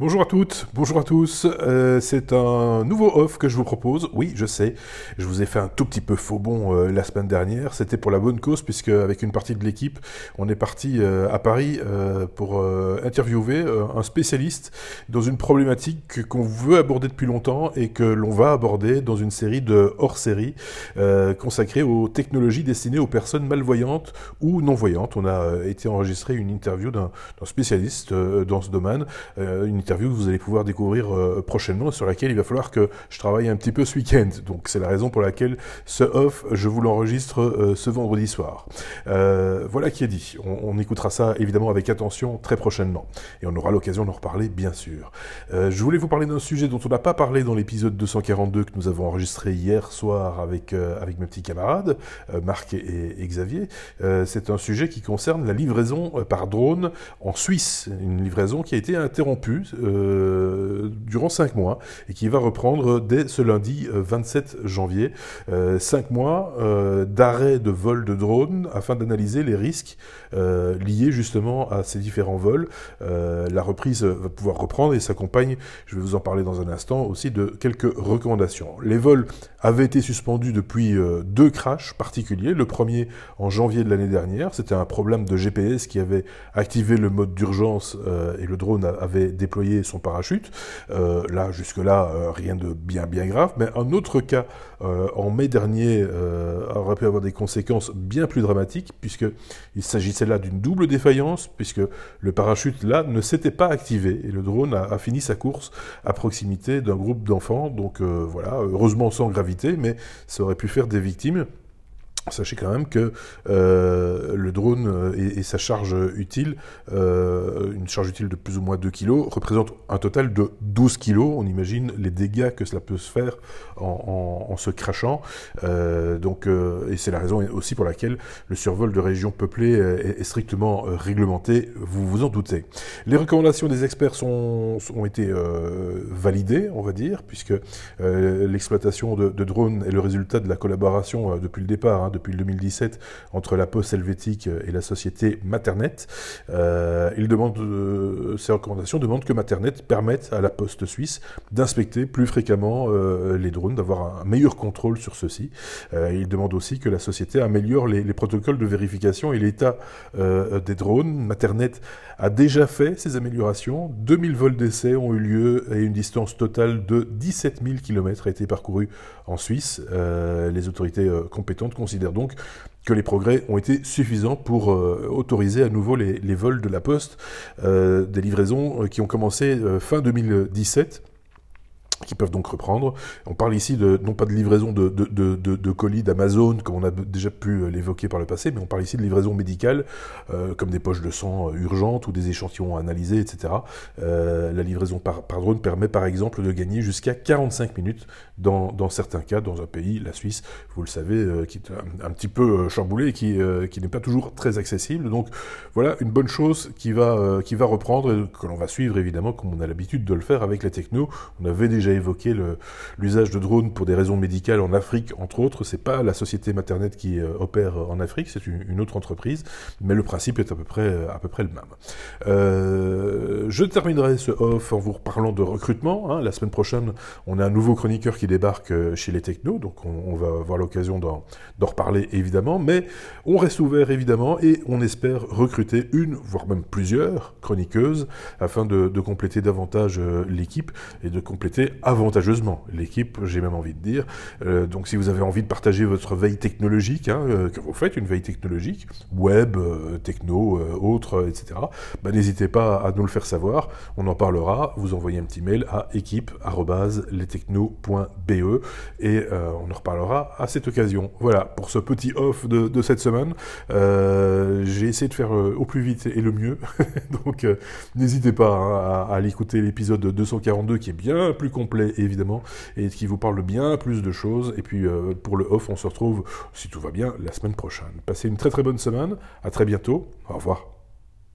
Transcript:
Bonjour à toutes, bonjour à tous. Euh, c'est un nouveau off que je vous propose. Oui, je sais, je vous ai fait un tout petit peu faux bon euh, la semaine dernière. C'était pour la bonne cause puisque avec une partie de l'équipe, on est parti euh, à Paris pour interviewer un spécialiste dans une problématique qu'on veut aborder depuis longtemps et que l'on va aborder dans une série de hors-série consacrée aux technologies destinées aux personnes malvoyantes ou non voyantes. On a été enregistré une interview d'un spécialiste dans ce domaine, une interview que vous allez pouvoir découvrir euh, prochainement, sur laquelle il va falloir que je travaille un petit peu ce week-end. Donc c'est la raison pour laquelle ce off, je vous l'enregistre euh, ce vendredi soir. Euh, voilà qui est dit. On, écoutera ça évidemment avec attention très prochainement. Et on aura l'occasion d'en reparler, bien sûr. je voulais vous parler d'un sujet dont on n'a pas parlé dans l'épisode 242 que nous avons enregistré hier soir avec, avec mes petits camarades, Marc et, et Xavier. c'est un sujet qui concerne la livraison par drone en Suisse. Une livraison qui a été interrompue euh, durant cinq mois et qui va reprendre dès ce lundi 27 euh, janvier. Euh, cinq mois d'arrêt de vol de drone afin d'analyser les risques liés justement à ces différents vols. la reprise va pouvoir reprendre et s'accompagne, je vais vous en parler dans un instant, aussi de quelques recommandations. Les vols avaient été suspendus depuis deux crashs particuliers. Le premier en janvier de l'année dernière, c'était un problème de GPS qui avait activé le mode d'urgence et le drone avait déployé son parachute. Euh, là, jusque-là, euh, rien de bien bien grave. Mais un autre cas euh, en mai dernier aurait pu avoir des conséquences bien plus dramatiques, puisqu'il s'agissait là d'une double défaillance, puisque le parachute là ne s'était pas activé et le drone a, a fini sa course à proximité d'un groupe d'enfants. Donc voilà, heureusement sans gravité, mais ça aurait pu faire des victimes. Sachez quand même que euh, le drone euh, et, sa charge utile, euh, une charge utile de plus ou moins 2 kg, représente un total de 12 kg. On imagine les dégâts que cela peut se faire en, se crachant. et c'est la raison aussi pour laquelle le survol de régions peuplées est, strictement réglementé, vous vous en doutez. Les recommandations des experts ont été validées, on va dire, puisque l'exploitation de, de, drones est le résultat de la collaboration depuis le départ. Hein, depuis le 2017 entre la Poste helvétique et la société Maternet. Euh, il demande, euh, ces recommandations demandent que Maternet permette à la Poste suisse d'inspecter plus fréquemment euh, les drones, d'avoir un meilleur contrôle sur ceux-ci. il demande aussi que la société améliore les, les protocoles de vérification et l'état des drones. Maternet a déjà fait ces améliorations. 2000 vols d'essai ont eu lieu et une distance totale de 17 000 km a été parcourue en Suisse. les autorités compétentes considèrent donc que les progrès ont été suffisants pour euh, autoriser à nouveau les, vols de la Poste, euh, des livraisons euh, qui ont commencé fin 2017 qui peuvent donc reprendre. On parle ici non pas de livraison de, colis d'Amazon, comme on a déjà pu l'évoquer par le passé, mais on parle ici de livraison médicale, euh, comme des poches de sang euh, urgentes ou des échantillons analysés, etc. Euh, la livraison par, drone permet par exemple de gagner jusqu'à 45 minutes dans, certains cas, dans un pays, la Suisse, vous le savez, euh, qui est un, petit peu chamboulé et qui, qui n'est pas toujours très accessible. Donc voilà une bonne chose qui va, qui va reprendre et que l'on va suivre évidemment comme on a l'habitude de le faire avec la techno. On avait déjà évoqué l'usage de drones pour des raisons médicales en Afrique, entre autres. C'est pas la société Maternet qui euh, opère en Afrique, c'est une, autre entreprise, mais le principe est à peu près, à peu près le même. Euh, je terminerai ce off en vous reparlant de recrutement. Hein. La semaine prochaine, on a un nouveau chroniqueur qui débarque euh, chez les technos, donc on, va avoir l'occasion d'en reparler évidemment, mais on reste ouvert évidemment et on espère recruter une, voire même plusieurs chroniqueuses afin de compléter davantage l'équipe et de compléter avantageusement l'équipe, j'ai même envie de dire. Euh, donc si vous avez envie de partager votre veille technologique, hein, euh, que vous faites une veille technologique, web, euh, techno, autre, etc., bah, n'hésitez pas à nous le faire savoir. On en parlera. Vous envoyez un petit mail à équipe.lestechno.be et on en reparlera à cette occasion. Voilà, pour ce petit off de, cette semaine, j'ai essayé de faire au plus vite et le mieux. donc n'hésitez pas hein, à, à aller écouter l'épisode 242 qui est bien plus complet évidemment et qui vous parle bien plus de choses. Et puis euh, pour le off, on se retrouve, si tout va bien, la semaine prochaine. Passez une très très bonne semaine, à très bientôt, au revoir.